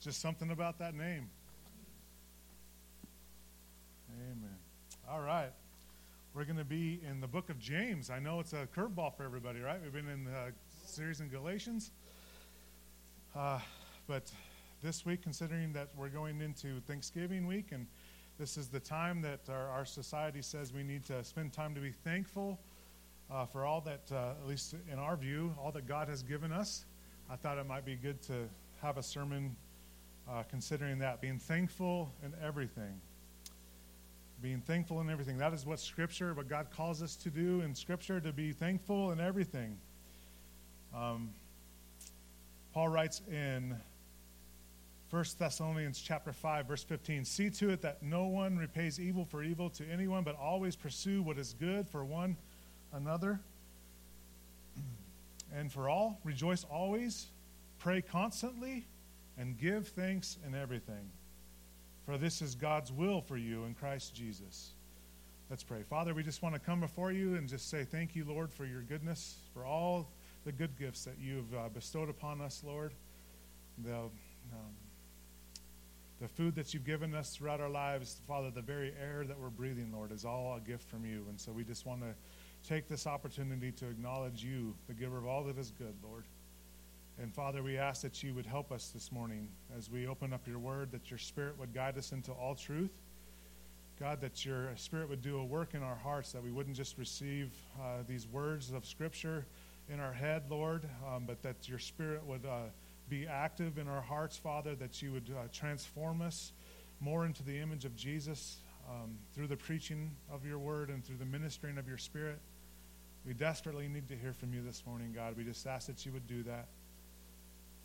Just something about that name. Amen. All right. We're going to be in the book of James. I know it's a curveball for everybody, right? We've been in the series in Galatians. Uh, but this week, considering that we're going into Thanksgiving week, and this is the time that our, our society says we need to spend time to be thankful uh, for all that, uh, at least in our view, all that God has given us. I thought it might be good to have a sermon uh, considering that, being thankful in everything. Being thankful in everything. That is what Scripture, what God calls us to do in Scripture, to be thankful in everything. Um, Paul writes in 1 Thessalonians chapter 5 verse 15 see to it that no one repays evil for evil to anyone but always pursue what is good for one another and for all rejoice always pray constantly and give thanks in everything for this is God's will for you in Christ Jesus let's pray father we just want to come before you and just say thank you lord for your goodness for all the good gifts that you've uh, bestowed upon us lord the um, the food that you've given us throughout our lives, Father, the very air that we're breathing, Lord, is all a gift from you. And so we just want to take this opportunity to acknowledge you, the giver of all that is good, Lord. And Father, we ask that you would help us this morning as we open up your word, that your spirit would guide us into all truth. God, that your spirit would do a work in our hearts, that we wouldn't just receive uh, these words of Scripture in our head, Lord, um, but that your spirit would. Uh, be active in our hearts, Father, that you would uh, transform us more into the image of Jesus um, through the preaching of your word and through the ministering of your spirit. We desperately need to hear from you this morning, God. We just ask that you would do that.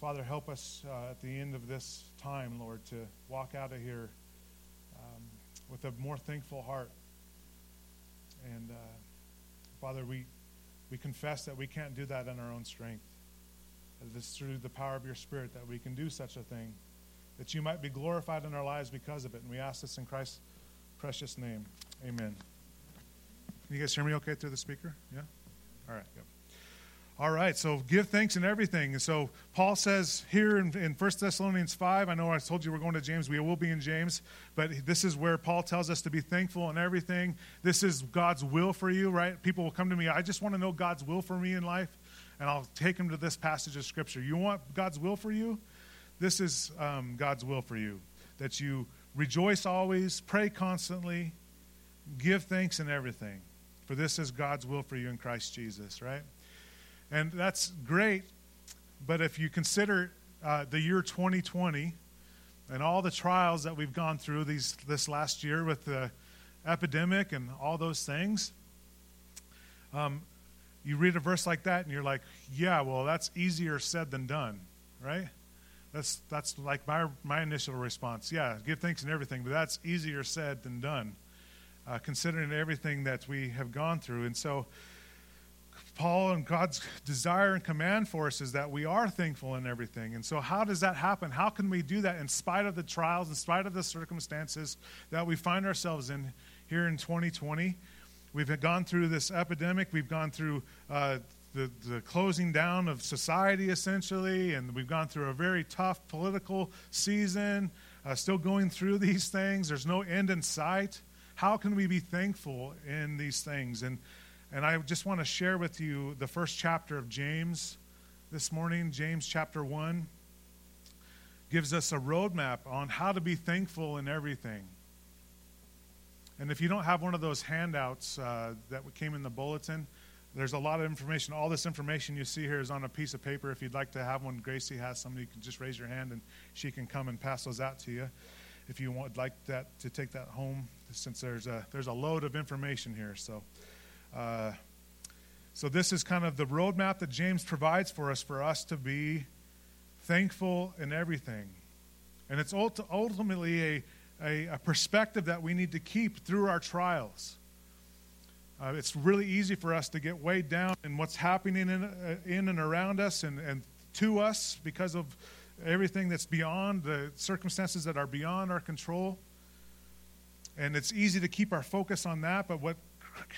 Father, help us uh, at the end of this time, Lord, to walk out of here um, with a more thankful heart. And uh, Father, we, we confess that we can't do that in our own strength. It is through the power of your Spirit that we can do such a thing, that you might be glorified in our lives because of it. And we ask this in Christ's precious name. Amen. Can you guys hear me okay through the speaker? Yeah? All right, good. All right, so give thanks in everything. And so Paul says here in, in 1 Thessalonians 5, I know I told you we're going to James, we will be in James, but this is where Paul tells us to be thankful in everything. This is God's will for you, right? People will come to me, I just want to know God's will for me in life and I'll take them to this passage of Scripture. You want God's will for you? This is um, God's will for you that you rejoice always, pray constantly, give thanks in everything. For this is God's will for you in Christ Jesus, right? And that's great, but if you consider uh, the year 2020 and all the trials that we've gone through these, this last year with the epidemic and all those things, um, you read a verse like that and you're like, yeah, well, that's easier said than done, right? That's, that's like my, my initial response. Yeah, give thanks and everything, but that's easier said than done, uh, considering everything that we have gone through. And so, Paul and God's desire and command for us is that we are thankful in everything. And so, how does that happen? How can we do that in spite of the trials, in spite of the circumstances that we find ourselves in here in 2020? We've gone through this epidemic. We've gone through uh, the, the closing down of society, essentially, and we've gone through a very tough political season, uh, still going through these things. There's no end in sight. How can we be thankful in these things? And, and I just want to share with you the first chapter of James this morning, James chapter 1 gives us a roadmap on how to be thankful in everything. And if you don't have one of those handouts uh, that came in the bulletin, there's a lot of information. All this information you see here is on a piece of paper. If you'd like to have one, Gracie has some. You can just raise your hand and she can come and pass those out to you. If you would like that to take that home, since there's a there's a load of information here. So, uh, so this is kind of the roadmap that James provides for us for us to be thankful in everything, and it's ultimately a a, a perspective that we need to keep through our trials. Uh, it's really easy for us to get weighed down in what's happening in, uh, in and around us and, and to us because of everything that's beyond the circumstances that are beyond our control. And it's easy to keep our focus on that, but what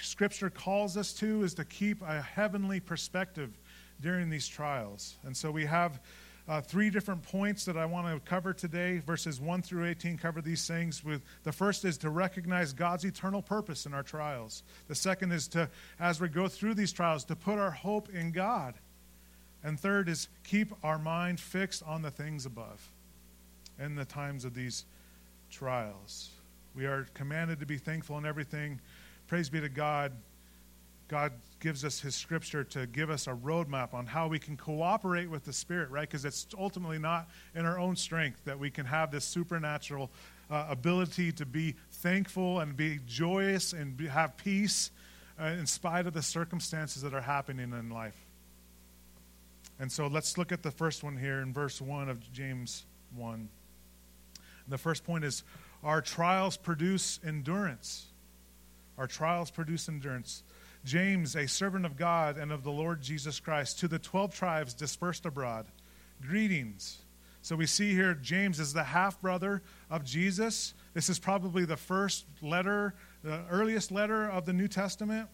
Scripture calls us to is to keep a heavenly perspective during these trials. And so we have uh, three different points that I want to cover today. Verses 1 through 18 cover these things. With The first is to recognize God's eternal purpose in our trials. The second is to, as we go through these trials, to put our hope in God. And third is keep our mind fixed on the things above in the times of these trials. We are commanded to be thankful in everything. Praise be to God. God gives us His scripture to give us a roadmap on how we can cooperate with the Spirit, right? Because it's ultimately not in our own strength that we can have this supernatural uh, ability to be thankful and be joyous and be, have peace uh, in spite of the circumstances that are happening in life. And so let's look at the first one here in verse 1 of James 1. The first point is our trials produce endurance. Our trials produce endurance. James, a servant of God and of the Lord Jesus Christ, to the 12 tribes dispersed abroad, greetings. So we see here James is the half brother of Jesus. This is probably the first letter, the earliest letter of the New Testament.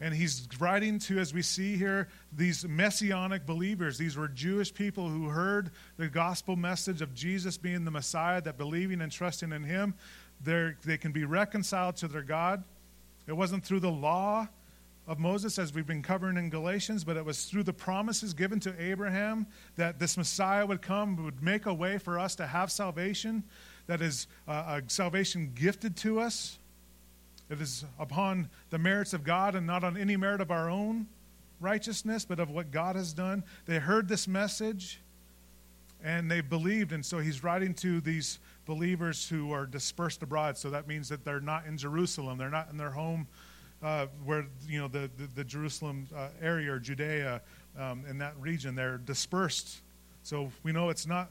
And he's writing to, as we see here, these messianic believers. These were Jewish people who heard the gospel message of Jesus being the Messiah, that believing and trusting in him, they can be reconciled to their God. It wasn't through the law of Moses, as we've been covering in Galatians, but it was through the promises given to Abraham that this Messiah would come, would make a way for us to have salvation, that is uh, a salvation gifted to us. It is upon the merits of God and not on any merit of our own righteousness, but of what God has done. They heard this message and they believed. And so he's writing to these believers who are dispersed abroad. So that means that they're not in Jerusalem, they're not in their home uh, where you know the the, the Jerusalem uh, area or Judea um, in that region. They're dispersed, so we know it's not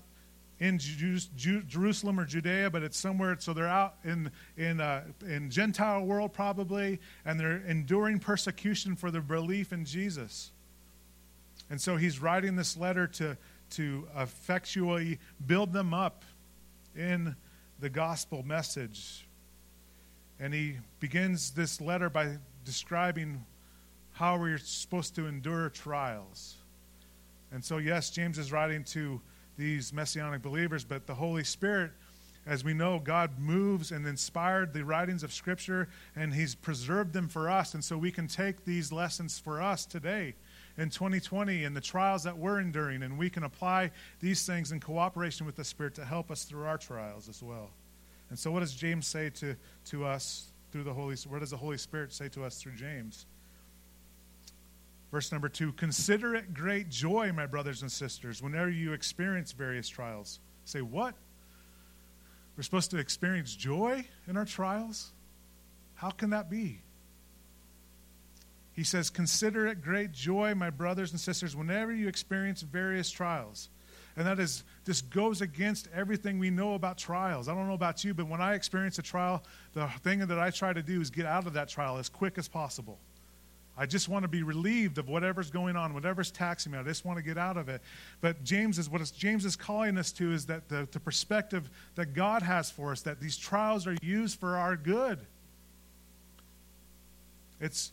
in Ju- Ju- Jerusalem or Judea, but it's somewhere. So they're out in in uh, in Gentile world probably, and they're enduring persecution for their belief in Jesus. And so he's writing this letter to to effectually build them up in the gospel message and he begins this letter by describing how we're supposed to endure trials. And so, yes, James is writing to these messianic believers, but the Holy Spirit, as we know, God moves and inspired the writings of Scripture, and He's preserved them for us. And so we can take these lessons for us today in 2020 and the trials that we're enduring, and we can apply these things in cooperation with the Spirit to help us through our trials as well. And so, what does James say to, to us through the Holy Spirit? What does the Holy Spirit say to us through James? Verse number two Consider it great joy, my brothers and sisters, whenever you experience various trials. Say, what? We're supposed to experience joy in our trials? How can that be? He says, Consider it great joy, my brothers and sisters, whenever you experience various trials and that is this goes against everything we know about trials. I don't know about you, but when I experience a trial, the thing that I try to do is get out of that trial as quick as possible. I just want to be relieved of whatever's going on, whatever's taxing me. I just want to get out of it. But James is what James is calling us to is that the, the perspective that God has for us, that these trials are used for our good. It's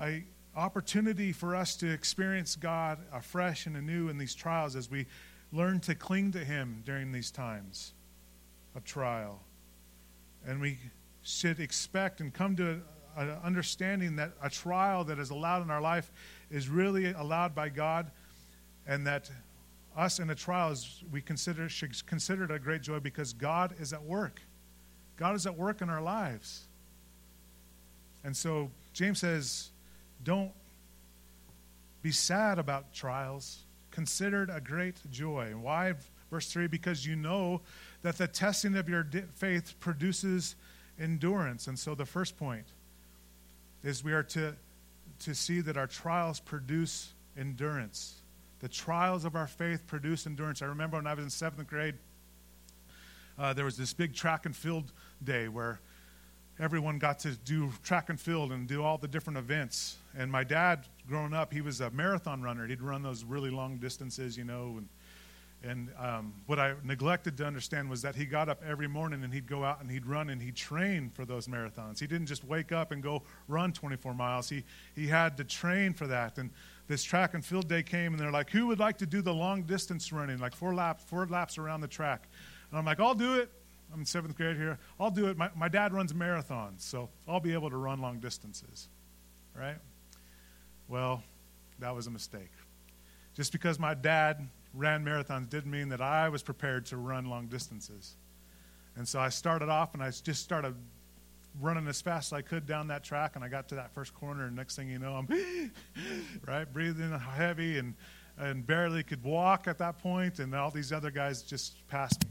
a opportunity for us to experience God afresh and anew in these trials as we learn to cling to Him during these times of trial. And we should expect and come to an understanding that a trial that is allowed in our life is really allowed by God, and that us in a trial is, we consider should consider it a great joy because God is at work. God is at work in our lives. And so James says, don't be sad about trials considered a great joy. Why? Verse 3 because you know that the testing of your faith produces endurance. And so the first point is we are to, to see that our trials produce endurance. The trials of our faith produce endurance. I remember when I was in seventh grade, uh, there was this big track and field day where everyone got to do track and field and do all the different events. And my dad, growing up, he was a marathon runner. He'd run those really long distances, you know. And, and um, what I neglected to understand was that he got up every morning and he'd go out and he'd run and he'd train for those marathons. He didn't just wake up and go run 24 miles. He, he had to train for that. And this track and field day came, and they're like, "Who would like to do the long distance running, like four laps, four laps around the track?" And I'm like, "I'll do it." I'm in seventh grade here. I'll do it. My, my dad runs marathons, so I'll be able to run long distances, right? Well, that was a mistake. Just because my dad ran marathons didn't mean that I was prepared to run long distances. And so I started off and I just started running as fast as I could down that track, and I got to that first corner, and next thing you know, I'm right breathing heavy and and barely could walk at that point, and all these other guys just passed me.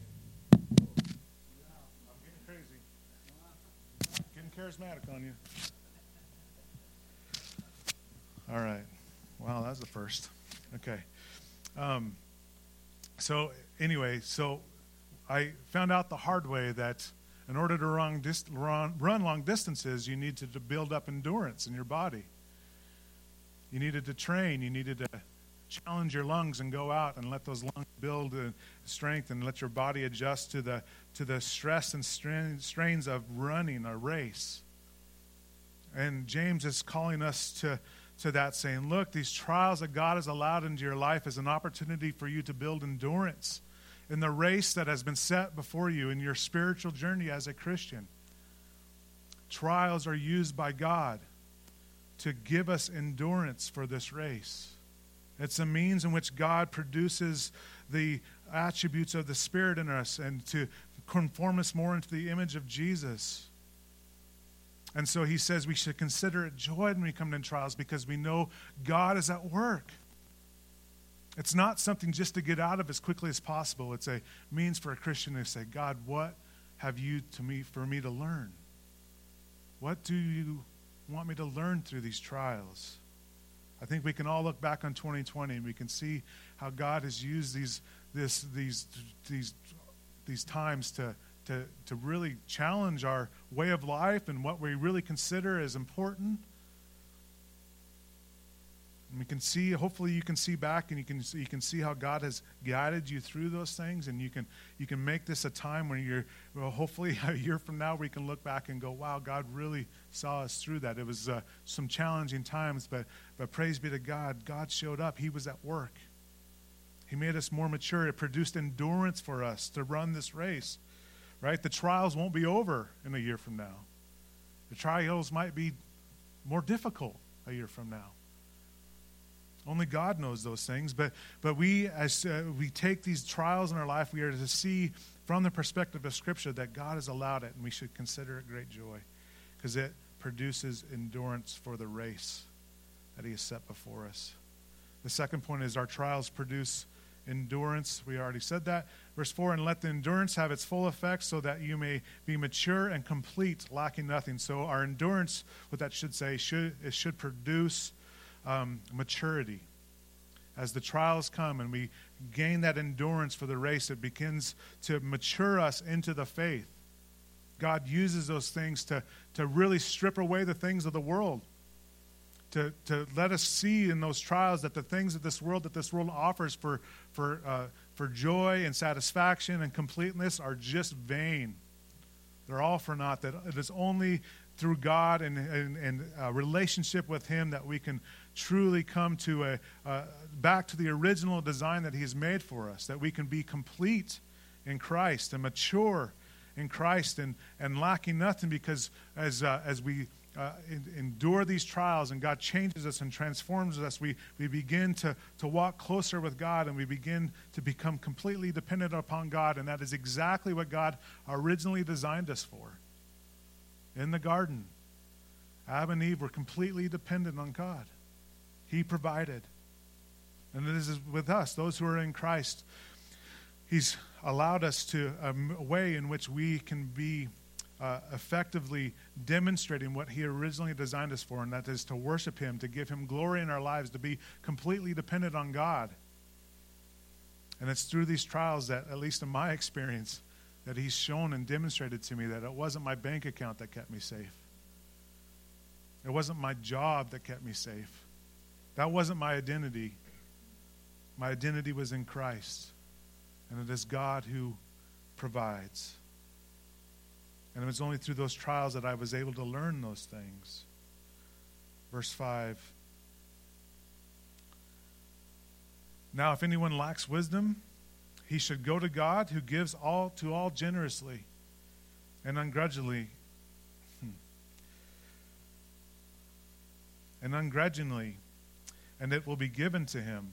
Charismatic on you. All right, wow, that was the first. Okay, um, so anyway, so I found out the hard way that in order to run, run, long distances, you needed to build up endurance in your body. You needed to train. You needed to challenge your lungs and go out and let those lungs build strength and let your body adjust to the, to the stress and strains of running a race. And James is calling us to, to that, saying, Look, these trials that God has allowed into your life is an opportunity for you to build endurance in the race that has been set before you in your spiritual journey as a Christian. Trials are used by God to give us endurance for this race. It's a means in which God produces the attributes of the Spirit in us and to conform us more into the image of Jesus. And so he says we should consider it joy when we come to trials because we know God is at work. It's not something just to get out of as quickly as possible. It's a means for a Christian to say, God, what have you to me for me to learn? What do you want me to learn through these trials? I think we can all look back on 2020 and we can see how God has used these this these these these times to to to really challenge our way of life and what we really consider as important and we can see, hopefully, you can see back and you can, you can see how God has guided you through those things. And you can, you can make this a time when you're, well, hopefully, a year from now, we can look back and go, wow, God really saw us through that. It was uh, some challenging times, but, but praise be to God. God showed up, He was at work. He made us more mature. It produced endurance for us to run this race, right? The trials won't be over in a year from now. The trials might be more difficult a year from now. Only God knows those things. But, but we, as uh, we take these trials in our life, we are to see from the perspective of Scripture that God has allowed it, and we should consider it great joy because it produces endurance for the race that He has set before us. The second point is our trials produce endurance. We already said that. Verse 4 And let the endurance have its full effect so that you may be mature and complete, lacking nothing. So, our endurance, what that should say, should, it should produce um, maturity. As the trials come and we gain that endurance for the race, it begins to mature us into the faith. God uses those things to, to really strip away the things of the world, to, to let us see in those trials that the things of this world that this world offers for, for, uh, for joy and satisfaction and completeness are just vain. They're all for naught. That it is only through God and, and, and a relationship with Him that we can truly come to a, uh, back to the original design that He has made for us, that we can be complete in Christ and mature in Christ and, and lacking nothing because as, uh, as we uh, endure these trials and God changes us and transforms us, we, we begin to, to walk closer with God and we begin to become completely dependent upon God. And that is exactly what God originally designed us for in the garden, Adam and Eve were completely dependent on God. He provided. And this is with us, those who are in Christ. He's allowed us to um, a way in which we can be uh, effectively demonstrating what He originally designed us for, and that is to worship Him, to give Him glory in our lives, to be completely dependent on God. And it's through these trials that, at least in my experience, that He's shown and demonstrated to me that it wasn't my bank account that kept me safe. It wasn't my job that kept me safe. That wasn't my identity. My identity was in Christ. And it is God who provides. And it was only through those trials that I was able to learn those things. Verse 5 Now, if anyone lacks wisdom, he should go to God who gives all to all generously and ungrudgingly. Hmm, and ungrudgingly, and it will be given to him.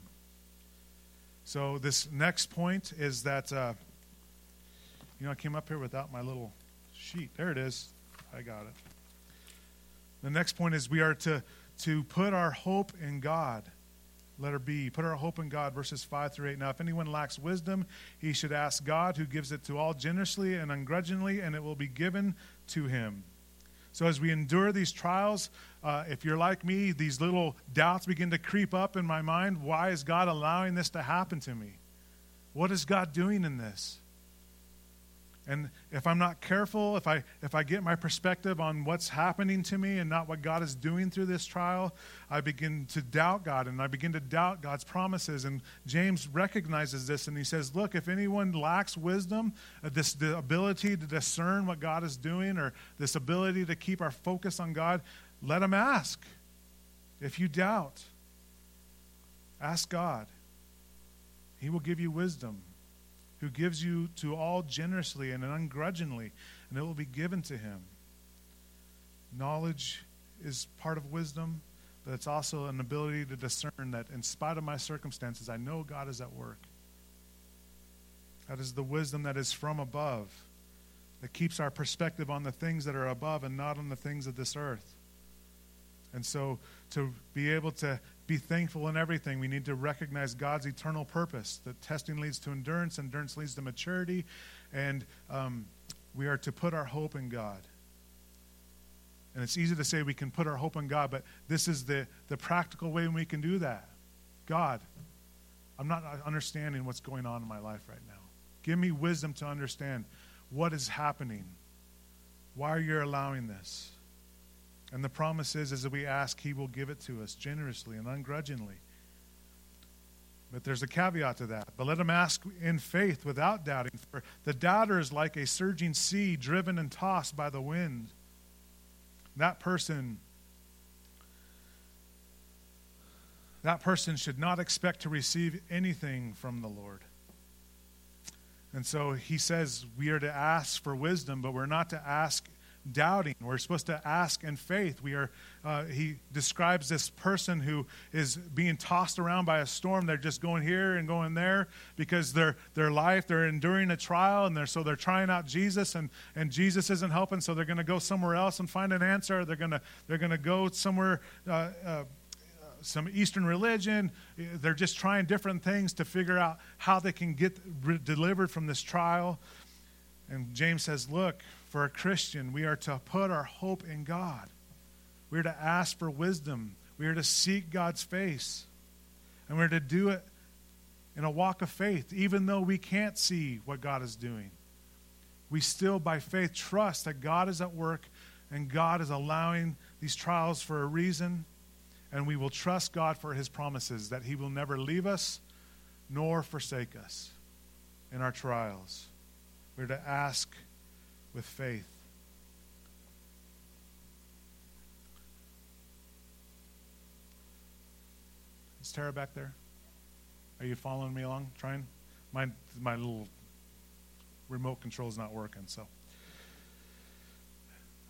So, this next point is that, uh, you know, I came up here without my little sheet. There it is. I got it. The next point is we are to, to put our hope in God. Letter B, put our hope in God, verses 5 through 8. Now, if anyone lacks wisdom, he should ask God, who gives it to all generously and ungrudgingly, and it will be given to him. So, as we endure these trials, uh, if you're like me, these little doubts begin to creep up in my mind. Why is God allowing this to happen to me? What is God doing in this? And if I'm not careful, if I, if I get my perspective on what's happening to me and not what God is doing through this trial, I begin to doubt God and I begin to doubt God's promises. And James recognizes this and he says, Look, if anyone lacks wisdom, uh, this the ability to discern what God is doing, or this ability to keep our focus on God, let him ask. If you doubt, ask God. He will give you wisdom who gives you to all generously and ungrudgingly, and it will be given to him. Knowledge is part of wisdom, but it's also an ability to discern that in spite of my circumstances, I know God is at work. That is the wisdom that is from above, that keeps our perspective on the things that are above and not on the things of this earth. And so to be able to be thankful in everything. We need to recognize God's eternal purpose. That testing leads to endurance, endurance leads to maturity, and um, we are to put our hope in God. And it's easy to say we can put our hope in God, but this is the, the practical way we can do that. God, I'm not understanding what's going on in my life right now. Give me wisdom to understand what is happening. Why are you allowing this? And the promise is, that we ask, He will give it to us generously and ungrudgingly. But there's a caveat to that. But let him ask in faith without doubting. For the doubter is like a surging sea driven and tossed by the wind. That person that person should not expect to receive anything from the Lord. And so he says we are to ask for wisdom, but we're not to ask doubting. We're supposed to ask in faith. We are. Uh, he describes this person who is being tossed around by a storm. They're just going here and going there because their their life they're enduring a trial and they're so they're trying out Jesus and and Jesus isn't helping. So they're going to go somewhere else and find an answer. They're going to they're to go somewhere. Uh, uh, some Eastern religion. They're just trying different things to figure out how they can get re- delivered from this trial. And James says, Look, for a Christian, we are to put our hope in God. We are to ask for wisdom. We are to seek God's face. And we're to do it in a walk of faith, even though we can't see what God is doing. We still, by faith, trust that God is at work and God is allowing these trials for a reason. And we will trust God for his promises that he will never leave us nor forsake us in our trials. We're to ask with faith. Is Tara back there? Are you following me along? Trying? My, my little remote control is not working, so.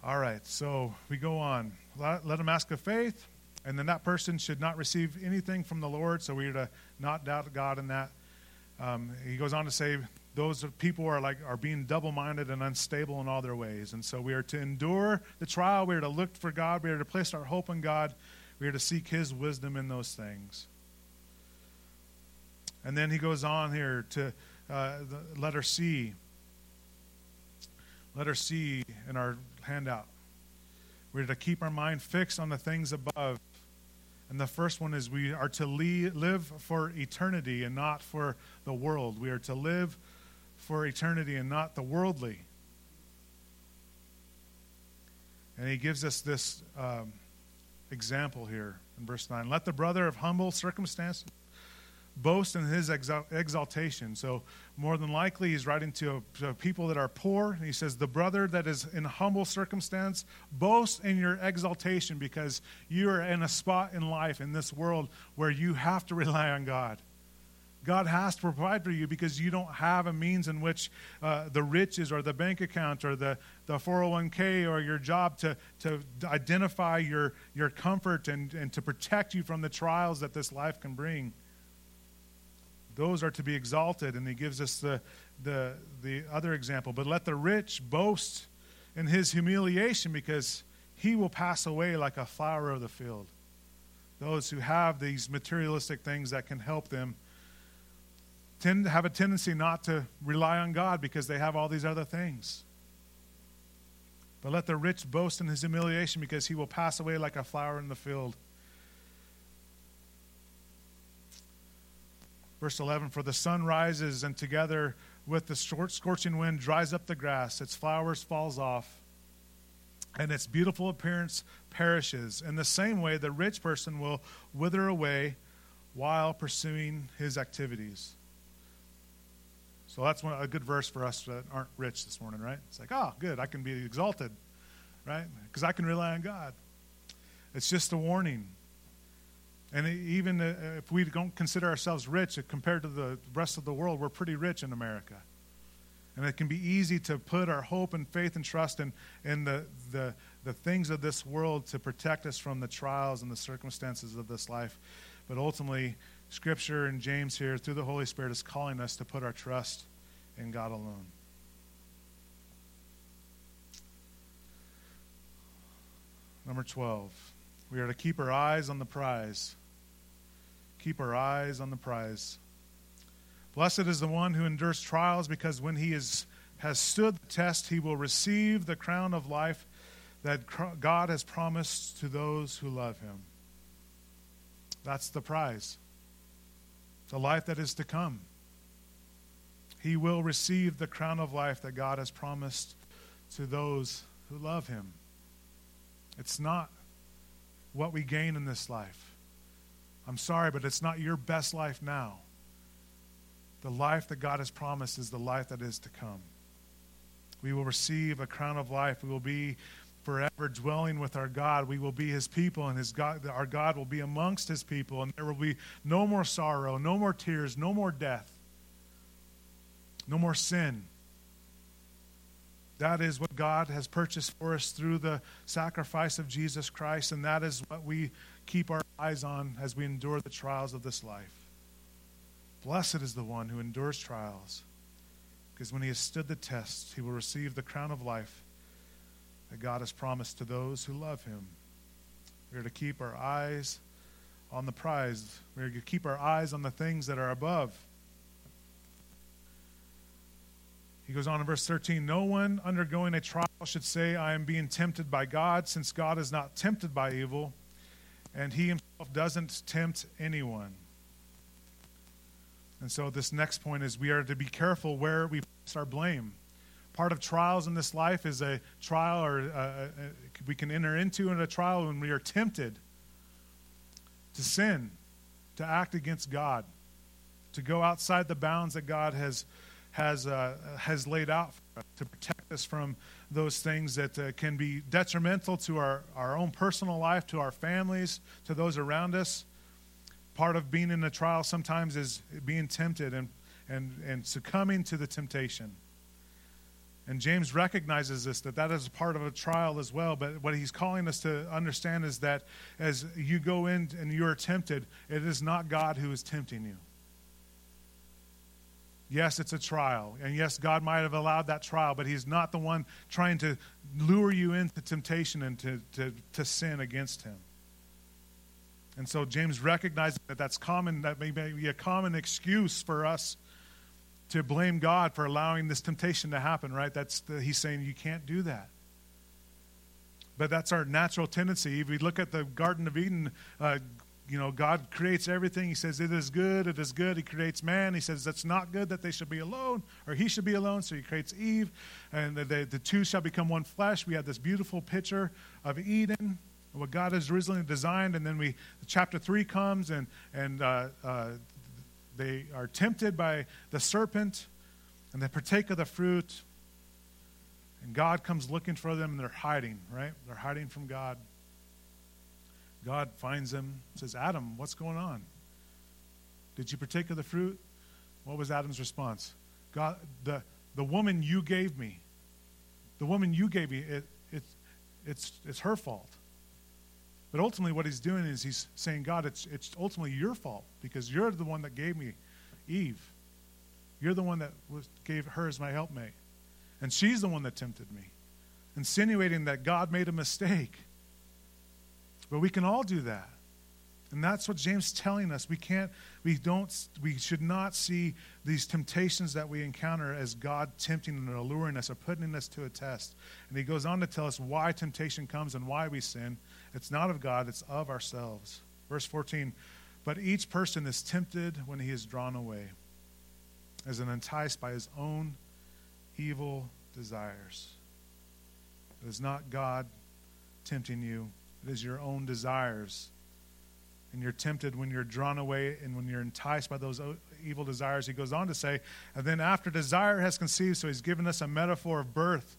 All right, so we go on. Let, let him ask of faith, and then that person should not receive anything from the Lord, so we are to not doubt God in that. Um, he goes on to say, those people are like are being double-minded and unstable in all their ways. And so we are to endure the trial. We are to look for god. We are to place our hope in god. We are to seek his wisdom in those things. And then he goes on here to uh, the letter c. Letter c in our handout. We're to keep our mind fixed on the things above and the first one is we are to live for eternity and not for the world we are to live for eternity and not the worldly. And he gives us this um, example here in verse 9. Let the brother of humble circumstance boast in his exaltation. So, more than likely, he's writing to, to people that are poor. He says, The brother that is in humble circumstance, boast in your exaltation because you are in a spot in life, in this world, where you have to rely on God. God has to provide for you because you don't have a means in which uh, the riches or the bank account or the, the 401k or your job to, to identify your, your comfort and, and to protect you from the trials that this life can bring. Those are to be exalted. And he gives us the, the, the other example. But let the rich boast in his humiliation because he will pass away like a flower of the field. Those who have these materialistic things that can help them tend to have a tendency not to rely on God because they have all these other things. But let the rich boast in his humiliation because he will pass away like a flower in the field. Verse 11 For the sun rises, and together with the scorching wind dries up the grass, its flowers falls off, and its beautiful appearance perishes. In the same way, the rich person will wither away while pursuing his activities. So that's one, a good verse for us that aren't rich this morning, right? It's like, oh, good, I can be exalted, right? Because I can rely on God. It's just a warning. And even uh, if we don't consider ourselves rich compared to the rest of the world, we're pretty rich in America. And it can be easy to put our hope and faith and trust in, in the, the, the things of this world to protect us from the trials and the circumstances of this life. But ultimately, Scripture and James here, through the Holy Spirit, is calling us to put our trust in God alone. Number 12, we are to keep our eyes on the prize. Keep our eyes on the prize. Blessed is the one who endures trials, because when he is, has stood the test, he will receive the crown of life that God has promised to those who love him. That's the prize, the life that is to come. He will receive the crown of life that God has promised to those who love him. It's not what we gain in this life. I'm sorry, but it's not your best life now. The life that God has promised is the life that is to come. We will receive a crown of life. We will be forever dwelling with our God. We will be his people, and his God, our God will be amongst his people, and there will be no more sorrow, no more tears, no more death, no more sin. That is what God has purchased for us through the sacrifice of Jesus Christ, and that is what we keep our eyes on as we endure the trials of this life. Blessed is the one who endures trials, because when he has stood the test, he will receive the crown of life that God has promised to those who love him. We are to keep our eyes on the prize, we are to keep our eyes on the things that are above. He goes on in verse 13 No one undergoing a trial should say, I am being tempted by God, since God is not tempted by evil, and he himself doesn't tempt anyone. And so, this next point is we are to be careful where we place our blame. Part of trials in this life is a trial, or uh, uh, we can enter into in a trial when we are tempted to sin, to act against God, to go outside the bounds that God has, has, uh, has laid out to protect us from those things that uh, can be detrimental to our, our own personal life, to our families, to those around us part of being in a trial sometimes is being tempted and, and, and succumbing to the temptation. And James recognizes this, that that is part of a trial as well. But what he's calling us to understand is that as you go in and you are tempted, it is not God who is tempting you. Yes, it's a trial. And yes, God might have allowed that trial, but He's not the one trying to lure you into temptation and to, to, to sin against Him. And so James recognizes that that's common, that may be a common excuse for us to blame God for allowing this temptation to happen, right? That's the, he's saying you can't do that. But that's our natural tendency. If we look at the Garden of Eden, uh, you know, God creates everything. He says, It is good, it is good. He creates man. He says, That's not good that they should be alone, or he should be alone. So he creates Eve, and the, the, two shall become one flesh. We have this beautiful picture of Eden what God has originally designed. And then we, chapter 3 comes and, and uh, uh, they are tempted by the serpent and they partake of the fruit. And God comes looking for them and they're hiding, right? They're hiding from God. God finds him, says, Adam, what's going on? Did you partake of the fruit? What was Adam's response? God, the, the woman you gave me, the woman you gave me, it, it, it's, it's her fault. But ultimately, what he's doing is he's saying, God, it's, it's ultimately your fault because you're the one that gave me Eve. You're the one that was, gave her as my helpmate. And she's the one that tempted me, insinuating that God made a mistake. But we can all do that. And that's what James is telling us. We can't, we don't, we should not see these temptations that we encounter as God tempting and alluring us or putting us to a test. And he goes on to tell us why temptation comes and why we sin. It's not of God, it's of ourselves. Verse 14, but each person is tempted when he is drawn away, as an enticed by his own evil desires. It is not God tempting you, it is your own desires and you're tempted when you're drawn away and when you're enticed by those evil desires. He goes on to say, and then after desire has conceived, so he's given us a metaphor of birth.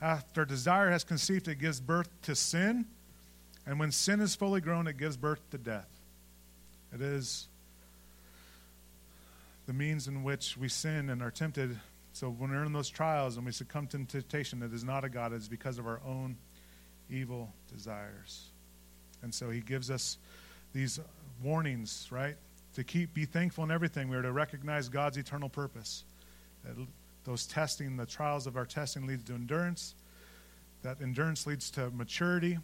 After desire has conceived, it gives birth to sin. And when sin is fully grown, it gives birth to death. It is the means in which we sin and are tempted. So when we're in those trials and we succumb to temptation, it is not a God, it is because of our own evil desires. And so he gives us these warnings, right? To keep, be thankful in everything. We are to recognize God's eternal purpose. That those testing, the trials of our testing leads to endurance. That endurance leads to maturity.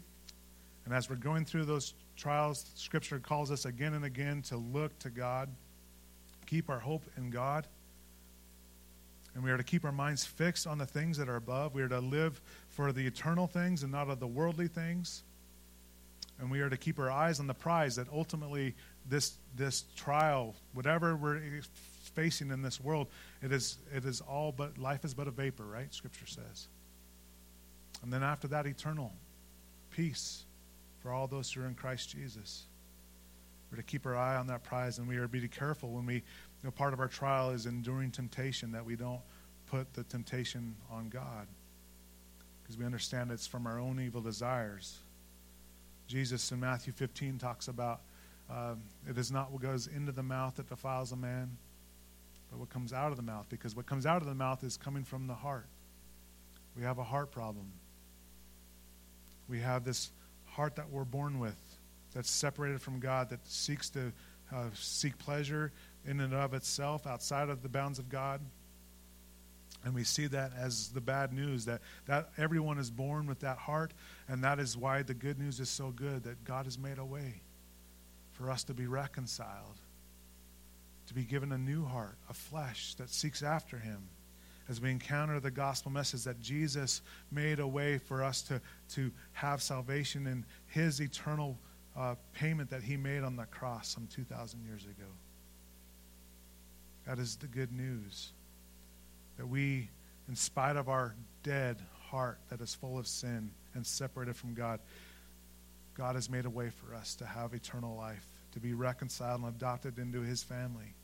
And as we're going through those trials, Scripture calls us again and again to look to God, keep our hope in God. And we are to keep our minds fixed on the things that are above. We are to live for the eternal things and not of the worldly things and we are to keep our eyes on the prize that ultimately this this trial, whatever we're facing in this world, it is it is all but life is but a vapor, right? Scripture says. And then after that, eternal peace for all those who are in Christ Jesus. We're to keep our eye on that prize, and we are to be careful when we. You know, part of our trial is enduring temptation that we don't put the temptation on God, because we understand it's from our own evil desires. Jesus in Matthew 15 talks about um, it is not what goes into the mouth that defiles a man, but what comes out of the mouth, because what comes out of the mouth is coming from the heart. We have a heart problem. We have this heart that we're born with that's separated from God, that seeks to uh, seek pleasure in and of itself outside of the bounds of God. And we see that as the bad news that, that everyone is born with that heart, and that is why the good news is so good that God has made a way for us to be reconciled, to be given a new heart, a flesh that seeks after Him. As we encounter the gospel message that Jesus made a way for us to, to have salvation in His eternal uh, payment that He made on the cross some 2,000 years ago. That is the good news that we, in spite of our dead heart that is full of sin and separated from God, God has made a way for us to have eternal life, to be reconciled and adopted into his family.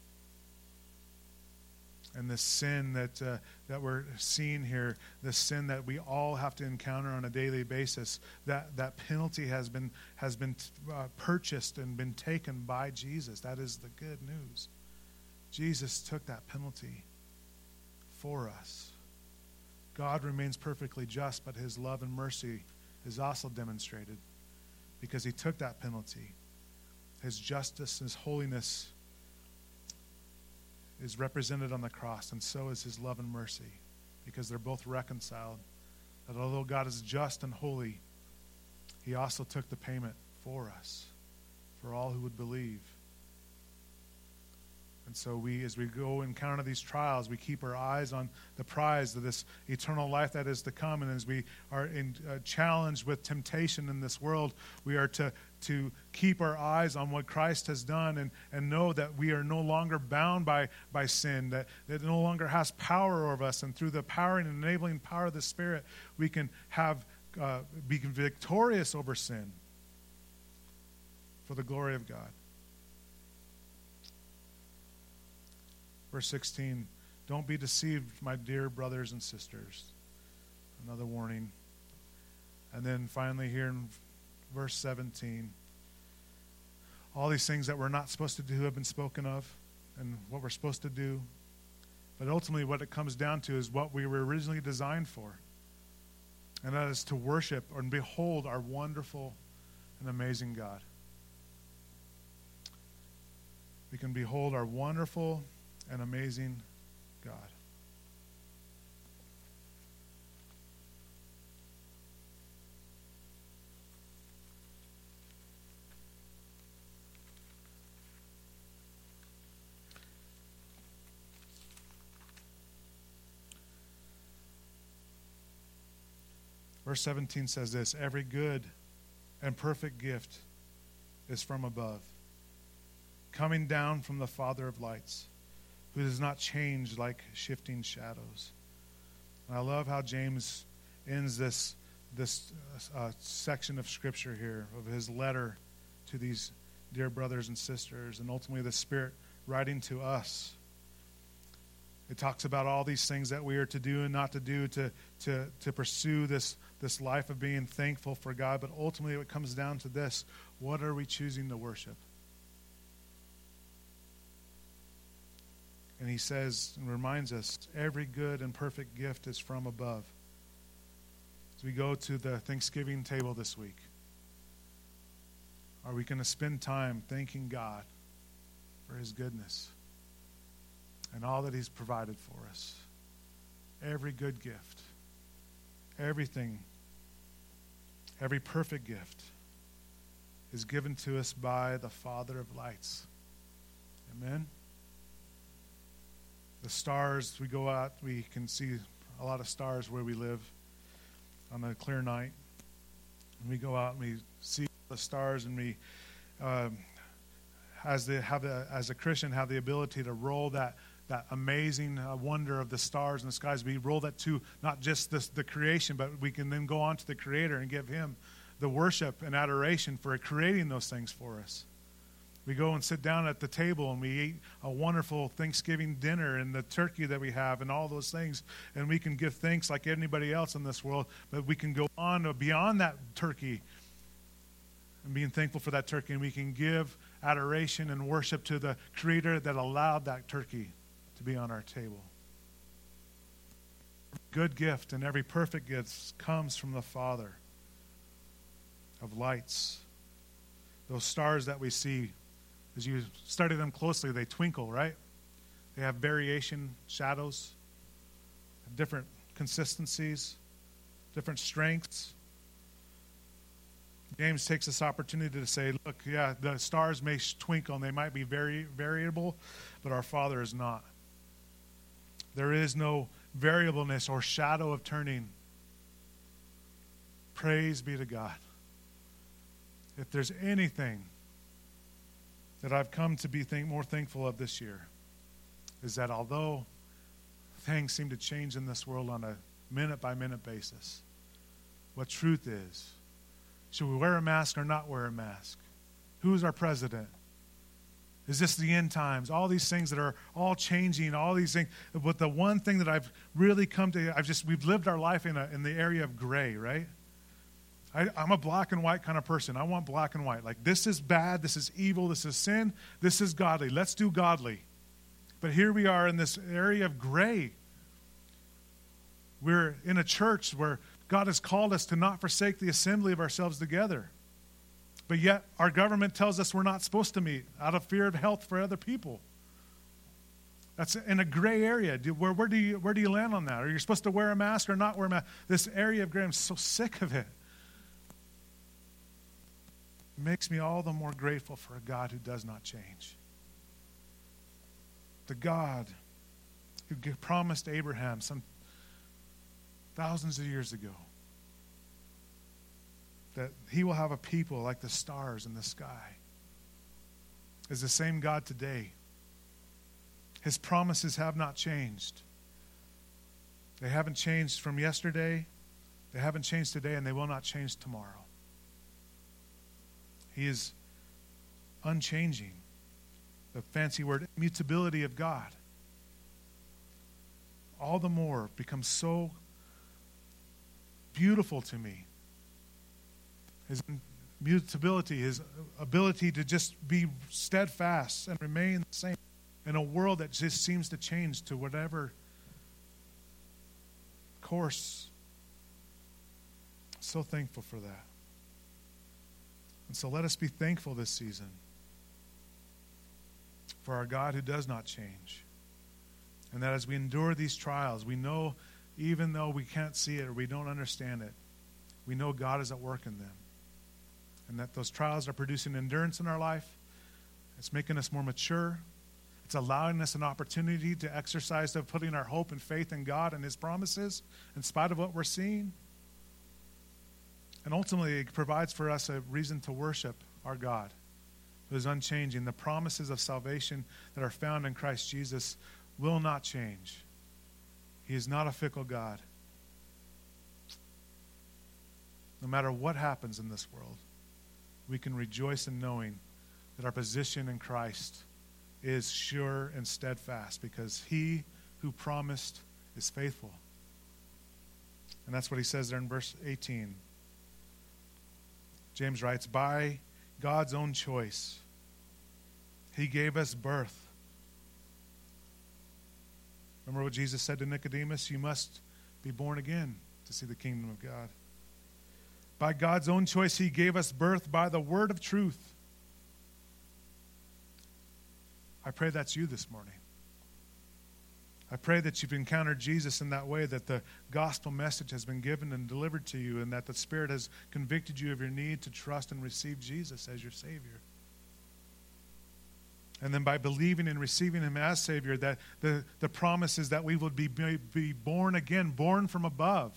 And the sin that, uh, that we're seeing here, the sin that we all have to encounter on a daily basis, that, that penalty has been, has been uh, purchased and been taken by Jesus. That is the good news. Jesus took that penalty for us. God remains perfectly just, but his love and mercy is also demonstrated because he took that penalty. His justice, and his holiness is represented on the cross, and so is his love and mercy because they're both reconciled. That although God is just and holy, he also took the payment for us, for all who would believe. And so we, as we go encounter these trials, we keep our eyes on the prize of this eternal life that is to come. And as we are in, uh, challenged with temptation in this world, we are to, to keep our eyes on what Christ has done and, and know that we are no longer bound by, by sin, that, that it no longer has power over us. And through the power and enabling power of the Spirit, we can have uh, be victorious over sin for the glory of God. Verse 16 Don't be deceived, my dear brothers and sisters. Another warning. And then finally, here in verse 17, all these things that we're not supposed to do have been spoken of and what we're supposed to do. But ultimately, what it comes down to is what we were originally designed for. And that is to worship and behold our wonderful and amazing God. We can behold our wonderful and amazing God. Verse 17 says this Every good and perfect gift is from above, coming down from the Father of lights, who does not change like shifting shadows. And I love how James ends this, this uh, section of Scripture here, of his letter to these dear brothers and sisters, and ultimately the Spirit writing to us. It talks about all these things that we are to do and not to do to, to, to pursue this this life of being thankful for God, but ultimately it comes down to this what are we choosing to worship? And he says and reminds us every good and perfect gift is from above. As we go to the Thanksgiving table this week, are we going to spend time thanking God for his goodness and all that he's provided for us? Every good gift, everything Every perfect gift is given to us by the Father of lights. Amen. The stars, we go out, we can see a lot of stars where we live on a clear night. And we go out and we see the stars, and we, um, as, the, have as a Christian, have the ability to roll that that amazing uh, wonder of the stars and the skies. We roll that to not just this, the creation, but we can then go on to the Creator and give Him the worship and adoration for creating those things for us. We go and sit down at the table and we eat a wonderful Thanksgiving dinner and the turkey that we have and all those things. And we can give thanks like anybody else in this world, but we can go on beyond that turkey and being thankful for that turkey. And we can give adoration and worship to the Creator that allowed that turkey to be on our table. Good gift and every perfect gift comes from the Father of lights. Those stars that we see, as you study them closely, they twinkle, right? They have variation, shadows, different consistencies, different strengths. James takes this opportunity to say, look, yeah, the stars may twinkle and they might be very variable, but our Father is not. There is no variableness or shadow of turning. Praise be to God. If there's anything that I've come to be think, more thankful of this year, is that although things seem to change in this world on a minute by minute basis, what truth is should we wear a mask or not wear a mask? Who is our president? Is this the end times? All these things that are all changing, all these things. But the one thing that I've really come to, I've just, we've lived our life in, a, in the area of gray, right? I, I'm a black and white kind of person. I want black and white. Like, this is bad, this is evil, this is sin, this is godly. Let's do godly. But here we are in this area of gray. We're in a church where God has called us to not forsake the assembly of ourselves together. But yet, our government tells us we're not supposed to meet out of fear of health for other people. That's in a gray area. Do, where, where, do you, where do you land on that? Are you supposed to wear a mask or not wear a mask? This area of gray, I'm so sick of it. Makes me all the more grateful for a God who does not change. The God who promised Abraham some thousands of years ago that he will have a people like the stars in the sky is the same God today. His promises have not changed. They haven't changed from yesterday, they haven't changed today, and they will not change tomorrow. He is unchanging. The fancy word, immutability of God. All the more becomes so beautiful to me his mutability, his ability to just be steadfast and remain the same in a world that just seems to change to whatever course. So thankful for that. And so let us be thankful this season for our God who does not change. And that as we endure these trials, we know, even though we can't see it or we don't understand it, we know God is at work in them. And that those trials are producing endurance in our life. It's making us more mature. It's allowing us an opportunity to exercise of putting our hope and faith in God and His promises in spite of what we're seeing. And ultimately, it provides for us a reason to worship our God who is unchanging. The promises of salvation that are found in Christ Jesus will not change. He is not a fickle God. No matter what happens in this world, we can rejoice in knowing that our position in Christ is sure and steadfast because he who promised is faithful. And that's what he says there in verse 18. James writes, By God's own choice, he gave us birth. Remember what Jesus said to Nicodemus? You must be born again to see the kingdom of God. By God's own choice, he gave us birth by the word of truth I pray that's you this morning. I pray that you've encountered Jesus in that way, that the gospel message has been given and delivered to you, and that the Spirit has convicted you of your need to trust and receive Jesus as your Savior. And then by believing and receiving Him as Savior, that the, the promise is that we will be, be born again, born from above,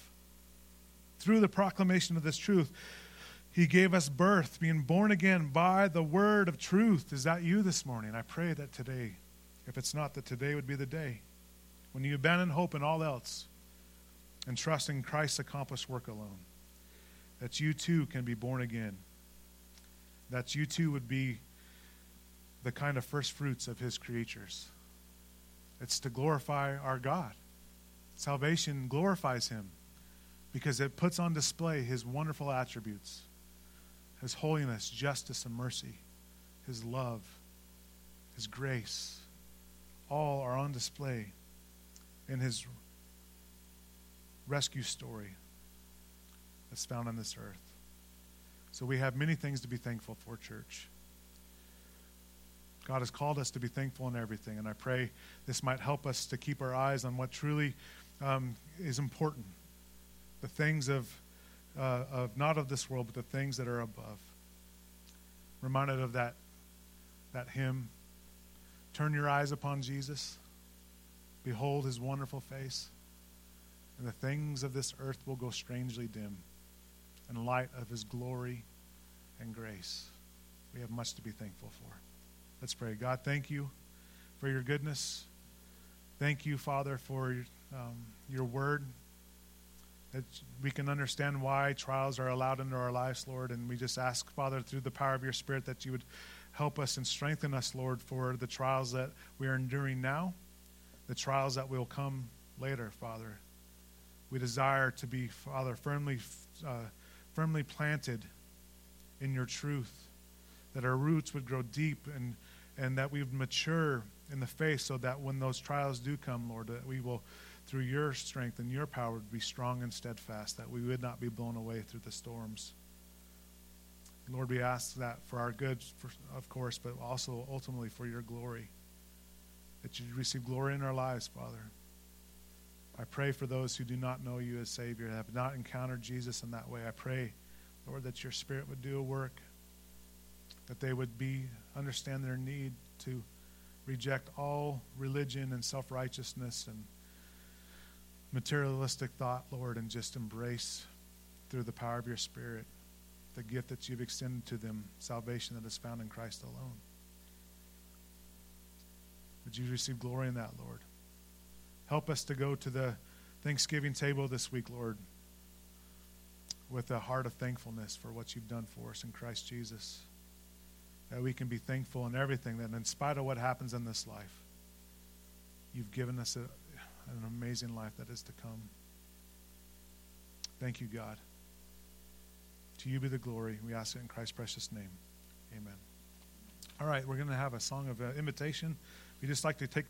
through the proclamation of this truth. He gave us birth, being born again by the word of truth. Is that you this morning? I pray that today, if it's not, that today would be the day when you abandon hope in all else and trust in Christ's accomplished work alone. That you too can be born again. That you too would be the kind of first fruits of his creatures. It's to glorify our God. Salvation glorifies him because it puts on display his wonderful attributes his holiness, justice, and mercy, His love, His grace, all are on display in His rescue story that's found on this earth. So we have many things to be thankful for, church. God has called us to be thankful in everything, and I pray this might help us to keep our eyes on what truly um, is important the things of uh, of not of this world, but the things that are above. Reminded of that, that hymn, Turn your eyes upon Jesus, behold his wonderful face, and the things of this earth will go strangely dim in light of his glory and grace. We have much to be thankful for. Let's pray. God, thank you for your goodness. Thank you, Father, for um, your word that we can understand why trials are allowed into our lives, Lord. And we just ask, Father, through the power of your Spirit, that you would help us and strengthen us, Lord, for the trials that we are enduring now, the trials that will come later, Father. We desire to be, Father, firmly, uh, firmly planted in your truth, that our roots would grow deep and, and that we would mature in the faith so that when those trials do come, Lord, that we will through your strength and your power be strong and steadfast, that we would not be blown away through the storms. Lord, we ask that for our good, for, of course, but also ultimately for your glory. That you receive glory in our lives, Father. I pray for those who do not know you as Savior, have not encountered Jesus in that way. I pray, Lord, that your Spirit would do a work, that they would be understand their need to reject all religion and self righteousness and materialistic thought, Lord, and just embrace through the power of your Spirit the gift that you've extended to them, salvation that is found in Christ alone. Would you receive glory in that, Lord? Help us to go to the Thanksgiving table this week, Lord, with a heart of thankfulness for what you've done for us in Christ Jesus. That we can be thankful in everything, that in spite of what happens in this life, you've given us a, an amazing life that is to come. Thank you, God. To you be the glory. We ask it in Christ's precious name. Amen. All right, we're going to have a song of uh, invitation We just like to take